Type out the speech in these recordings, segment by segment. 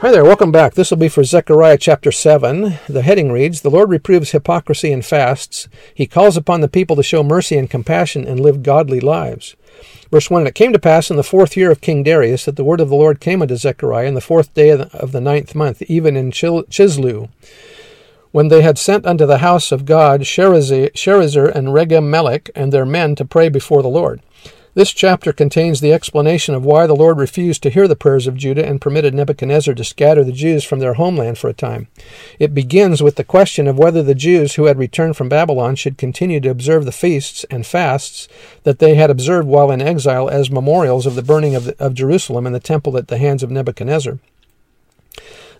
Hi there, welcome back. This will be for Zechariah chapter 7. The heading reads The Lord reproves hypocrisy and fasts. He calls upon the people to show mercy and compassion and live godly lives. Verse 1 And it came to pass in the fourth year of King Darius that the word of the Lord came unto Zechariah in the fourth day of the ninth month, even in Chisleu. When they had sent unto the house of God Sherezer and Regem and their men to pray before the Lord. This chapter contains the explanation of why the Lord refused to hear the prayers of Judah and permitted Nebuchadnezzar to scatter the Jews from their homeland for a time. It begins with the question of whether the Jews who had returned from Babylon should continue to observe the feasts and fasts that they had observed while in exile as memorials of the burning of, the, of Jerusalem and the temple at the hands of Nebuchadnezzar.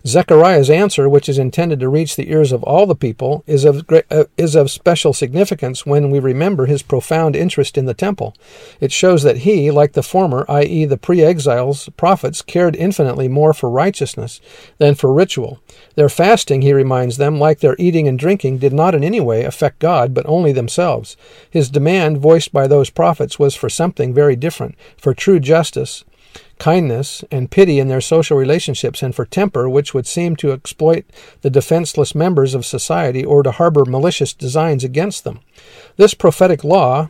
Zechariah's answer, which is intended to reach the ears of all the people, is of, uh, is of special significance when we remember his profound interest in the temple. It shows that he, like the former, i.e., the pre exiles prophets, cared infinitely more for righteousness than for ritual. Their fasting, he reminds them, like their eating and drinking, did not in any way affect God, but only themselves. His demand, voiced by those prophets, was for something very different, for true justice, kindness, and pity in their social relationships, and for temper, which would seem to exploit the defenseless members of society or to harbor malicious designs against them. This prophetic law,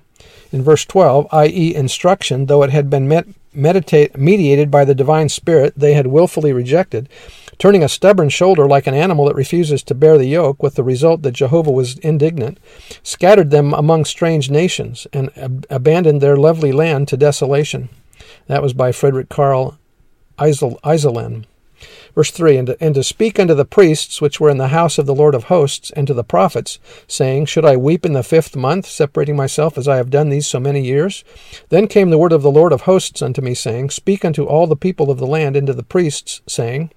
in verse 12, i.e., instruction, though it had been met, meditate, mediated by the divine Spirit, they had wilfully rejected, turning a stubborn shoulder like an animal that refuses to bear the yoke, with the result that Jehovah was indignant, scattered them among strange nations, and ab- abandoned their lovely land to desolation. That was by Frederick Carl Eiselen. Verse 3 and to, and to speak unto the priests which were in the house of the Lord of hosts, and to the prophets, saying, Should I weep in the fifth month, separating myself as I have done these so many years? Then came the word of the Lord of hosts unto me, saying, Speak unto all the people of the land, and to the priests, saying,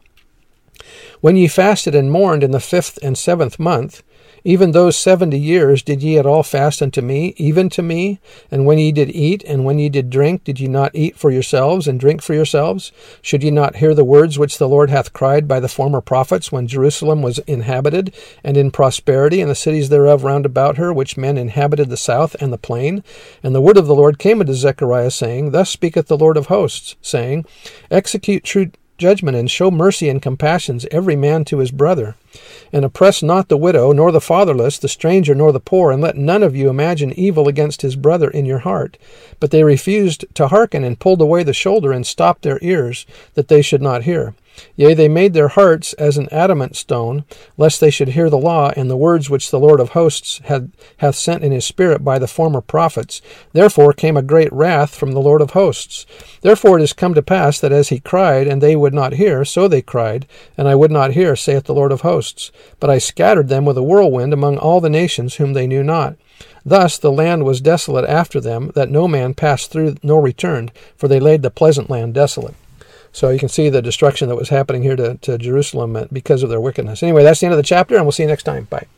When ye fasted and mourned in the fifth and seventh month, even those seventy years did ye at all fast unto me, even to me? And when ye did eat, and when ye did drink, did ye not eat for yourselves, and drink for yourselves? Should ye not hear the words which the Lord hath cried by the former prophets, when Jerusalem was inhabited, and in prosperity, and the cities thereof round about her, which men inhabited the south and the plain? And the word of the Lord came unto Zechariah, saying, Thus speaketh the Lord of hosts, saying, Execute true judgment, and show mercy and compassions every man to his brother. And oppress not the widow, nor the fatherless, the stranger, nor the poor, and let none of you imagine evil against his brother in your heart. But they refused to hearken, and pulled away the shoulder, and stopped their ears, that they should not hear. Yea, they made their hearts as an adamant stone, lest they should hear the law and the words which the Lord of hosts had, hath sent in his Spirit by the former prophets. Therefore came a great wrath from the Lord of hosts. Therefore it is come to pass that as he cried, and they would not hear, so they cried, and I would not hear, saith the Lord of hosts. But I scattered them with a whirlwind among all the nations whom they knew not. Thus the land was desolate after them, that no man passed through nor returned, for they laid the pleasant land desolate. So you can see the destruction that was happening here to, to Jerusalem uh, because of their wickedness. Anyway, that's the end of the chapter, and we'll see you next time. Bye.